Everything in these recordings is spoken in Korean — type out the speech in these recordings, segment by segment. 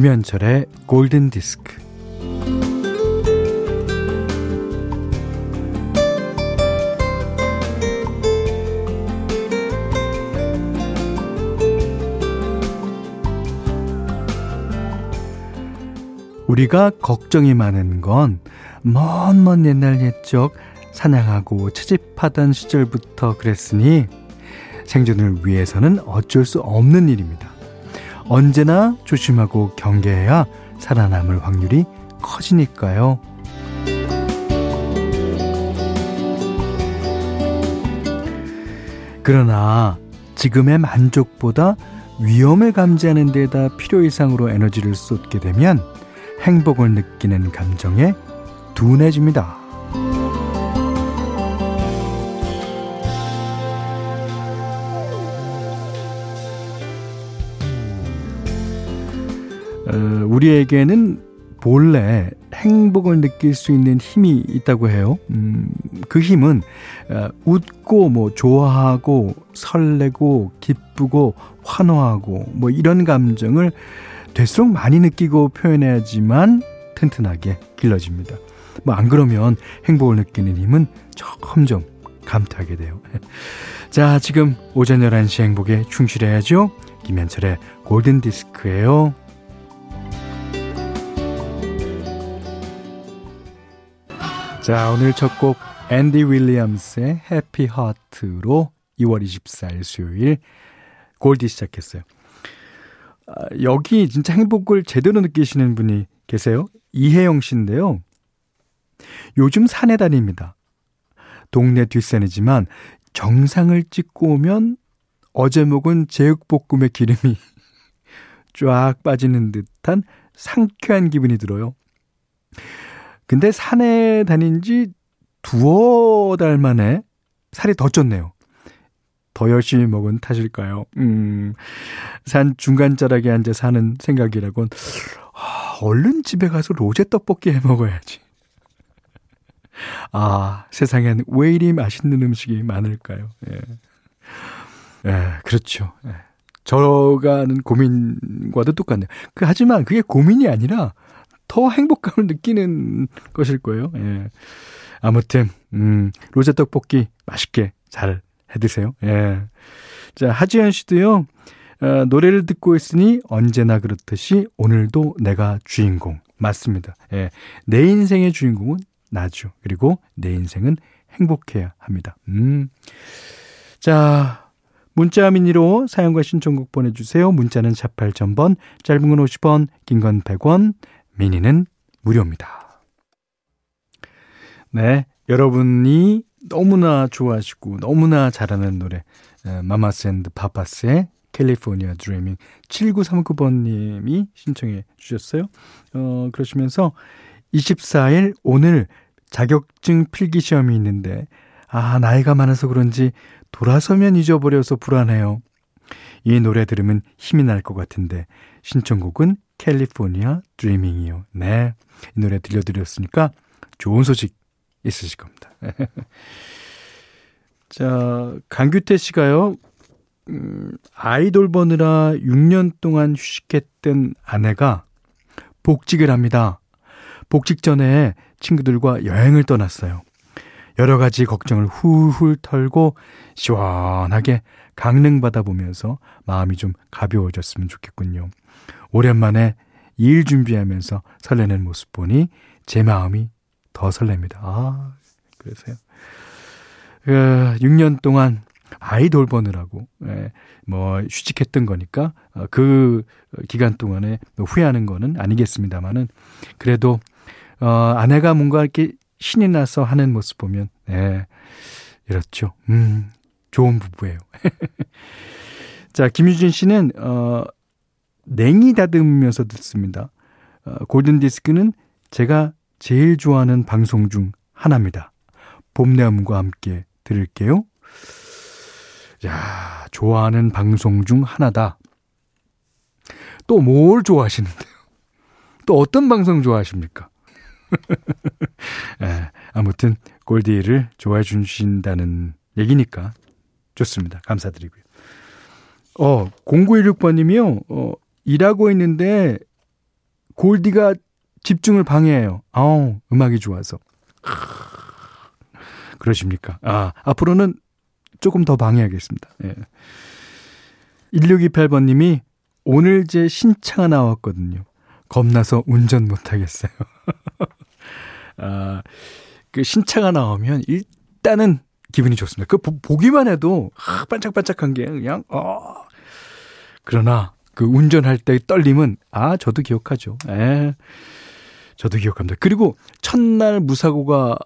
김현철의 골든 디스크. 우리가 걱정이 많은 건 먼 먼 옛날 옛적 사냥하고 채집하던 시절부터 그랬으니 생존을 위해서는 어쩔 수 없는 일입니다. 언제나 조심하고 경계해야 살아남을 확률이 커지니까요. 그러나 지금의 만족보다 위험을 감지하는 데다 필요 이상으로 에너지를 쏟게 되면 행복을 느끼는 감정에 둔해집니다. 어, 우리에게는 본래 행복을 느낄 수 있는 힘이 있다고 해요. 음, 그 힘은 어, 웃고 뭐 좋아하고 설레고 기쁘고 환호하고 뭐 이런 감정을 될수록 많이 느끼고 표현해야지만 튼튼하게 길러집니다. 뭐 안 그러면 행복을 느끼는 힘은 점점 감퇴하게 돼요. 자, 지금 오전 11시 행복에 충실해야죠. 김현철의 골든 디스크예요. 자, 오늘 첫 곡 앤디 윌리엄스의 해피 하트로 2월 24일 수요일 골디 시작했어요. 아, 여기 진짜 행복을 제대로 느끼시는 분이 계세요. 이혜영 씨인데요. 요즘 산에 다닙니다. 동네 뒷산이지만 정상을 찍고 오면 어제 먹은 제육볶음의 기름이 쫙 빠지는 듯한 상쾌한 기분이 들어요. 근데 산에 다닌 지 두어 달 만에 살이 더 쪘네요. 더 열심히 먹은 탓일까요? 음, 산 중간자락에 앉아 사는 생각이라곤, 아, 얼른 집에 가서 로제 떡볶이 해 먹어야지. 아, 세상엔 왜 이리 맛있는 음식이 많을까요? 예. 예, 그렇죠. 예. 저가 하는 고민과도 똑같네요. 그, 하지만 그게 고민이 아니라 더 행복감을 느끼는 것일 거예요. 예. 아무튼, 음, 로제 떡볶이 맛있게 잘 해 드세요. 예. 자, 하지연 씨도요, 어, 노래를 듣고 있으니 언제나 그렇듯이 오늘도 내가 주인공. 맞습니다. 예. 내 인생의 주인공은 나죠. 그리고 내 인생은 행복해야 합니다. 음. 자, 문자 미니로 사용과 신청곡 보내주세요. 문자는 48,000번, 짧은 건 50원, 긴 건 100원, 미니는 무료입니다. 네, 여러분이 너무나 좋아하시고 너무나 잘하는 노래 Mamas and Papas의 California Dreaming 7939번 님이 신청해 주셨어요. 어, 그러시면서 24일 오늘 자격증 필기 시험이 있는데 아 나이가 많아서 그런지 돌아서면 잊어버려서 불안해요. 이 노래 들으면 힘이 날 것 같은데 신청곡은 캘리포니아 드리밍이요. 네. 이 노래 들려드렸으니까 좋은 소식 있으실 겁니다. 자, 강규태 씨가요, 음, 아이돌 보느라 6년 동안 휴식했던 아내가 복직을 합니다. 복직 전에 친구들과 여행을 떠났어요. 여러 가지 걱정을 훌훌 털고 시원하게 강릉 바다 보면서 마음이 좀 가벼워졌으면 좋겠군요. 오랜만에 일 준비하면서 설레는 모습 보니 제 마음이 더 설렙니다. 아, 그래서요. 그 6년 동안 아이 돌보느라고 예, 뭐 휴직했던 거니까 어, 그 기간 동안에 뭐 후회하는 거는 아니겠습니다만은 그래도 어 아내가 뭔가 이렇게 신이 나서 하는 모습 보면 예. 이렇죠. 음. 좋은 부부예요. 자, 김유진 씨는 어 냉이 다듬으면서 듣습니다. 어, 골든 디스크는 제가 제일 좋아하는 방송 중 하나입니다. 봄내음과 함께 들을게요. 야, 좋아하는 방송 중 하나다. 또 뭘 좋아하시는데요? 또 어떤 방송 좋아하십니까? 예, 아무튼 골디를 좋아해 주신다는 얘기니까 좋습니다. 감사드리고요. 어, 0916번님이요. 어, 일하고 있는데 골디가 집중을 방해해요. 아우, 음악이 좋아서. 그러십니까? 아, 앞으로는 조금 더 방해하겠습니다. 예. 1628번님이 오늘 제 신차가 나왔거든요. 겁나서 운전 못하겠어요. 아, 그 신차가 나오면 일단은 기분이 좋습니다. 그 보, 기만 해도 아, 반짝반짝한 게 그냥 어. 그러나 그 운전할 때 떨림은 아 저도 기억하죠. 예. 저도 기억합니다. 그리고 첫날 무사고가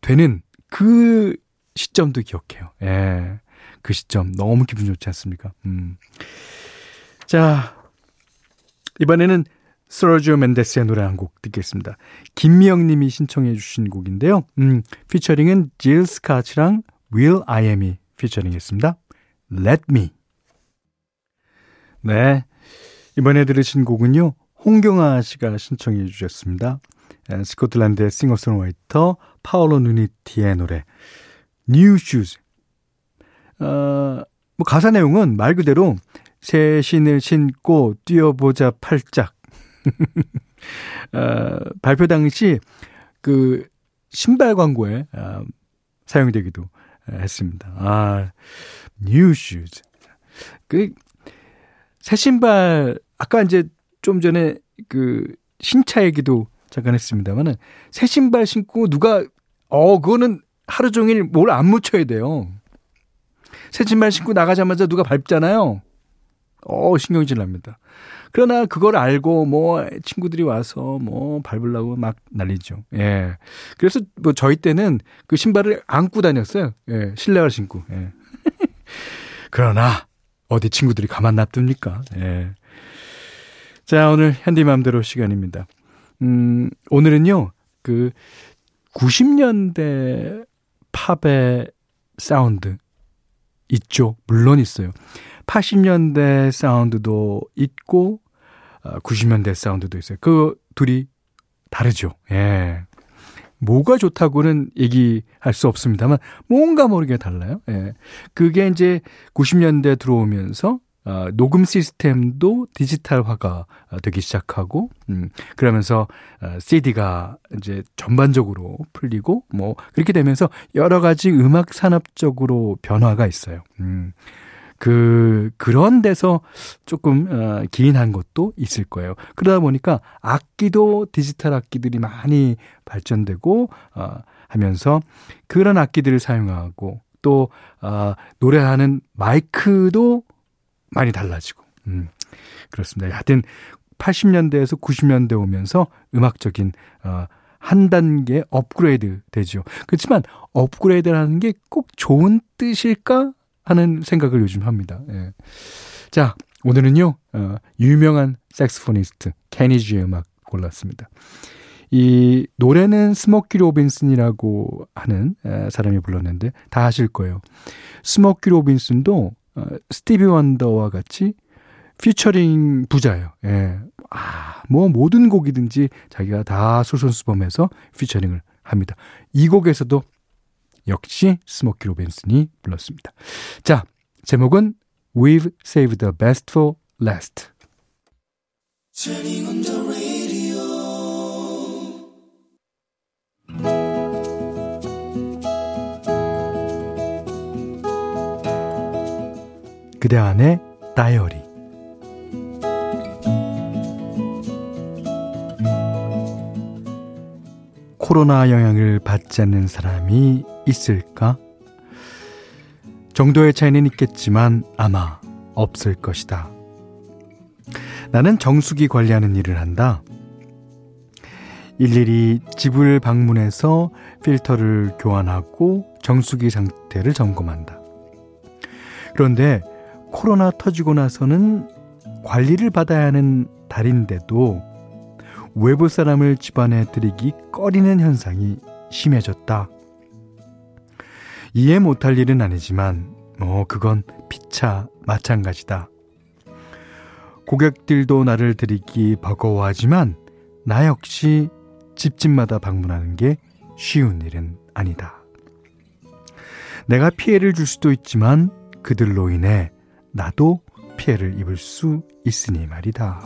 되는 그 시점도 기억해요. 예. 그 시점 너무 기분 좋지 않습니까? 음. 자, 이번에는 스로지오 멘데스의 노래 한 곡 듣겠습니다. 김미영 님이 신청해 주신 곡인데요. 음, 피처링은 질 스카치랑 윌 아이엠이 피처링 했습니다. Let Me. 네. 이번에 들으신 곡은요. 홍경아 씨가 신청해 주셨습니다. 스코틀랜드의 싱어송라이터 파울로 누니티의 노래 New Shoes. 어, 뭐 가사 내용은 말 그대로 새 신을 신고 뛰어보자 팔짝. 어, 발표 당시 그 신발 광고에 어, 사용되기도 했습니다. 아, New Shoes. 그 새 신발 아까 이제 좀 전에 그 신차 얘기도 잠깐 했습니다만은 새 신발 신고 누가 어 그거는 하루 종일 뭘 안 묻혀야 돼요. 새 신발 신고 나가자마자 누가 밟잖아요. 어 신경질 납니다. 그러나 그걸 알고 뭐 친구들이 와서 뭐 밟으려고 막 난리죠. 예. 그래서 뭐 저희 때는 그 신발을 안고 다녔어요. 예. 실내화 신고. 예. 그러나 어디 친구들이 가만 놔둡니까? 예. 자, 오늘 현디맘대로 시간입니다. 음, 오늘은요, 그 90년대 팝의 사운드 있죠. 물론 있어요. 80년대 사운드도 있고, 90년대 어, 사운드도 있어요. 그 둘이 다르죠. 예. 뭐가 좋다고는 얘기할 수 없습니다만, 뭔가 모르게 달라요. 예. 그게 이제 90년대 들어오면서 어, 녹음 시스템도 디지털화가 되기 시작하고, 음, 그러면서 어, CD가 이제 전반적으로 풀리고, 뭐 그렇게 되면서 여러 가지 음악 산업적으로 변화가 있어요. 음, 그 그런 데서 조금 어, 기인한 것도 있을 거예요. 그러다 보니까 악기도 디지털 악기들이 많이 발전되고 어, 하면서 그런 악기들을 사용하고 또 어, 노래하는 마이크도 많이 달라지고. 음, 그렇습니다. 하여튼 80년대에서 90년대 오면서 음악적인, 어, 한 단계 업그레이드 되죠. 그렇지만 업그레이드라는 게 꼭 좋은 뜻일까 하는 생각을 요즘 합니다. 예. 자, 오늘은요, 어, 유명한 saxophonist 케니지의 음악 골랐습니다. 이 노래는 스모키 로빈슨이라고 하는 에, 사람이 불렀는데 다 아실 거예요. 스모키 로빈슨도 어, 스티비 원더와 같이 피처링 부자예요. 예. 아, 뭐 모든 곡이든지 자기가 다 솔선수범해서 featuring을 합니다. 이 곡에서도 역시 스모키 로빈슨이 불렀습니다. 자, 제목은 We've saved the best for last. 그대 안의 다이어리 코로나 영향을 받지 않는 사람이 있을까? 정도의 차이는 있겠지만 아마 없을 것이다. 나는 정수기 관리하는 일을 한다. 일일이 집을 방문해서 필터를 교환하고 정수기 상태를 점검한다. 그런데 코로나 터지고 나서는 관리를 받아야 하는 달인데도 외부 사람을 집안에 들이기 꺼리는 현상이 심해졌다. 이해 못할 일은 아니지만 뭐 그건 피차 마찬가지다. 고객들도 나를 들이기 버거워하지만 나 역시 집집마다 방문하는 게 쉬운 일은 아니다. 내가 피해를 줄 수도 있지만 그들로 인해 나도 피해를 입을 수 있으니 말이다.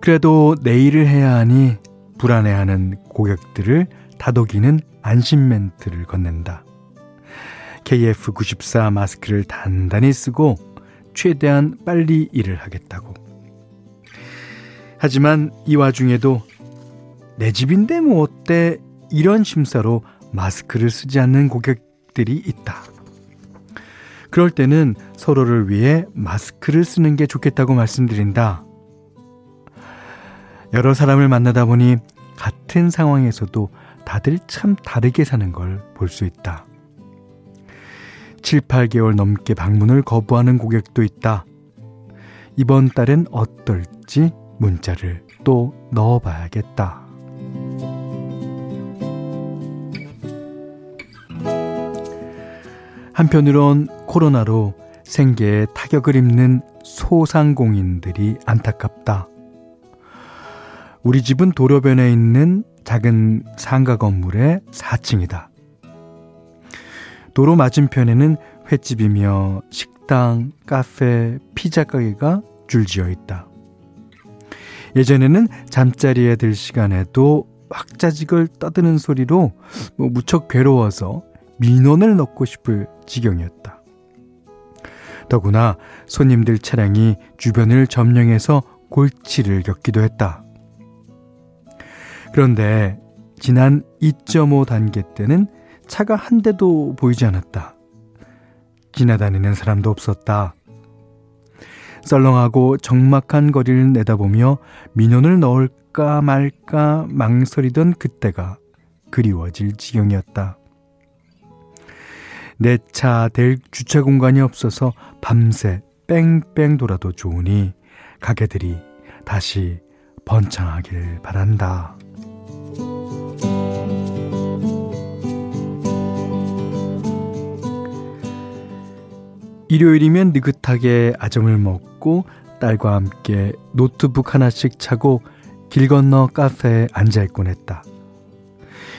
그래도 내일을 해야 하니 불안해하는 고객들을 다독이는 안심 멘트를 건넨다. KF94 마스크를 단단히 쓰고 최대한 빨리 일을 하겠다고. 하지만 이 와중에도 내 집인데 뭐 어때 이런 심사로 마스크를 쓰지 않는 고객들이 있다. 그럴 때는 서로를 위해 마스크를 쓰는 게 좋겠다고 말씀드린다. 여러 사람을 만나다 보니 같은 상황에서도 다들 참 다르게 사는 걸 볼 수 있다. 7, 8개월 넘게 방문을 거부하는 고객도 있다. 이번 달엔 어떨지 문자를 또 넣어봐야겠다. 한편으론 코로나로 생계에 타격을 입는 소상공인들이 안타깝다. 우리 집은 도로변에 있는 작은 상가 건물의 4층이다. 도로 맞은편에는 횟집이며 식당, 카페, 피자 가게가 줄지어 있다. 예전에는 잠자리에 들 시간에도 왁자지껄 떠드는 소리로 뭐 무척 괴로워서 민원을 넣고 싶을 지경이었다. 더구나 손님들 차량이 주변을 점령해서 골치를 겪기도 했다. 그런데 지난 2.5 단계 때는 차가 한 대도 보이지 않았다. 지나다니는 사람도 없었다. 썰렁하고 적막한 거리를 내다보며 민원을 넣을까 말까 망설이던 그때가 그리워질 지경이었다. 내 차 댈 주차 공간이 없어서 밤새 뺑뺑 돌아도 좋으니 가게들이 다시 번창하길 바란다. 일요일이면 느긋하게 아점을 먹고 딸과 함께 노트북 하나씩 차고 길 건너 카페에 앉아 있곤 했다.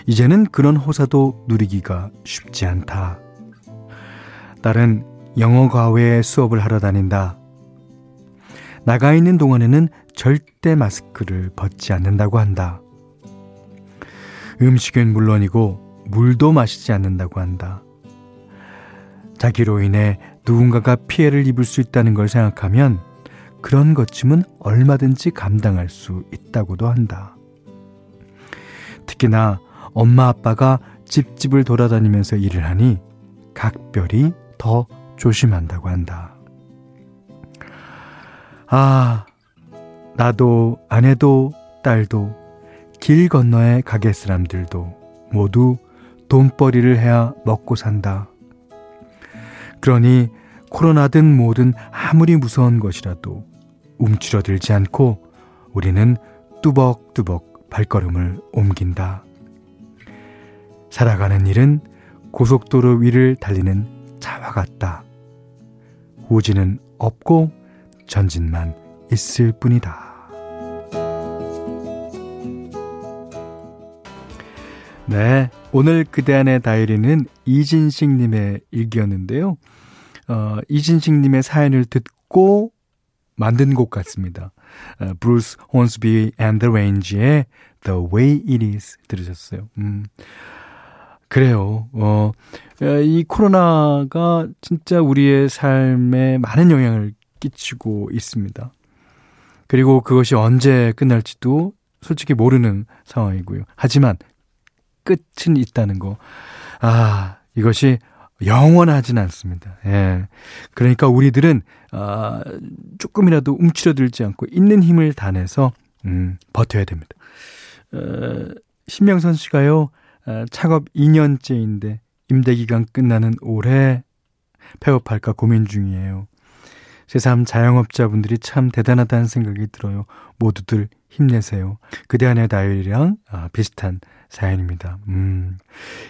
이제는 그런 호사도 누리기가 쉽지 않다. 딸은 영어 과외 수업을 하러 다닌다. 나가 있는 동안에는 절대 마스크를 벗지 않는다고 한다. 음식은 물론이고 물도 마시지 않는다고 한다. 자기로 인해 누군가가 피해를 입을 수 있다는 걸 생각하면 그런 것쯤은 얼마든지 감당할 수 있다고도 한다. 특히나 엄마 아빠가 집집을 돌아다니면서 일을 하니 각별히 더 조심한다고 한다. 아, 나도 아내도 딸도 길 건너의 가게 사람들도 모두 돈벌이를 해야 먹고 산다. 그러니 코로나든 뭐든 아무리 무서운 것이라도 움츠러들지 않고 우리는 뚜벅뚜벅 발걸음을 옮긴다. 살아가는 일은 고속도로 위를 달리는 차와 같다. 후진은 없고 전진만 있을 뿐이다. 네. 오늘 그대 안의 다이어리는 이진식님의 일기였는데요. 어, 이진식님의 사연을 듣고 만든 곡 같습니다. 어, 브루스 혼스비 and the Range의 The Way It Is 들으셨어요. 음. 그래요. 어, 이 코로나가 진짜 우리의 삶에 많은 영향을 끼치고 있습니다. 그리고 그것이 언제 끝날지도 솔직히 모르는 상황이고요. 하지만 끝은 있다는 거. 아, 이것이 영원하진 않습니다. 예. 그러니까 우리들은, 아, 조금이라도 움츠러들지 않고 있는 힘을 다내서, 음, 버텨야 됩니다. 어, 신명선 씨가요, 아, 창업 2년째인데 임대 기간 끝나는 올해 폐업할까 고민 중이에요. 새삼 자영업자분들이 참 대단하다는 생각이 들어요. 모두들 힘내세요. 그대 안의 다이어리랑 아, 비슷한 사연입니다. 음,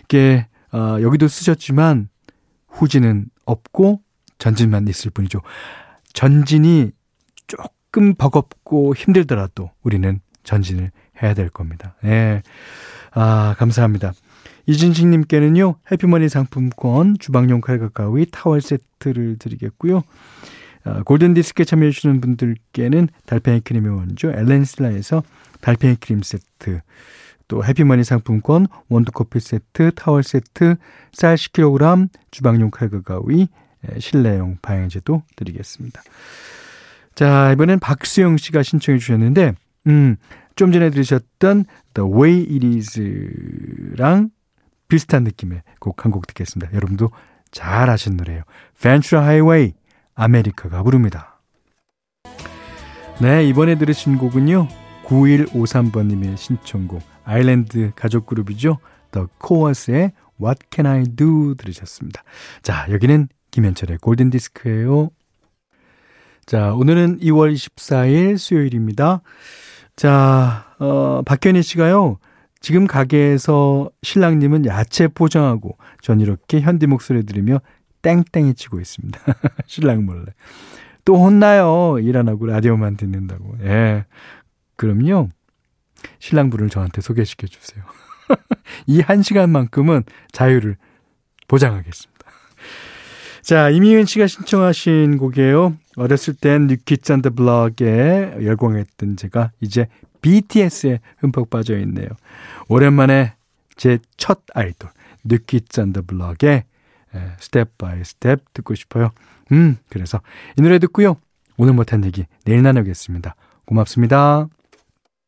이게 아, 여기도 쓰셨지만 후진은 없고 전진만 있을 뿐이죠. 전진이 조금 버겁고 힘들더라도 우리는 전진을 해야 될 겁니다. 예. 아, 감사합니다. 이진식님께는요, 해피머니 상품권, 주방용 칼과 가위, 타월 세트를 드리겠고요. 어, 골든디스크에 참여해주시는 분들께는 달팽이 크림의 원조 엘렌슬라에서 달팽이 크림 세트, 또 해피머니 상품권, 원두커피 세트, 타월 세트, 쌀 10kg, 주방용 칼과 가위, 실내용 방향제도 드리겠습니다. 자, 이번엔 박수영 씨가 신청해 주셨는데, 음, 좀 전에 들으셨던 The Way It Is랑 비슷한 느낌의 곡 한 곡 듣겠습니다. 여러분도 잘 아시는 노래예요. Ventura Highway, 아메리카가 부릅니다. 네, 이번에 들으신 곡은요. 9153번님의 신청곡, 아일랜드 가족 그룹이죠. The Coas의 What Can I Do 들으셨습니다. 자, 여기는 김현철의 골든디스크예요. 자, 오늘은 2월 24일 수요일입니다. 자, 어, 박현희 씨가요. 지금 가게에서 신랑님은 야채 포장하고 전 이렇게 현디 목소리 들으며 땡땡이 치고 있습니다. 신랑 몰래. 또 혼나요. 일 안 하고 라디오만 듣는다고. 예. 그럼요. 신랑분을 저한테 소개시켜 주세요. 이 한 시간만큼은 자유를 보장하겠습니다. 자, 이미윤 씨가 신청하신 곡이에요. 어렸을 땐 뉴키즈 안드 블럭에 열광했던 제가 이제 BTS에 흠뻑 빠져 있네요. 오랜만에 제 첫 아이돌 New Kids on the Block의 Step by Step 듣고 싶어요. 음, 그래서 이 노래 듣고요. 오늘 못한 얘기 내일 나누겠습니다. 고맙습니다.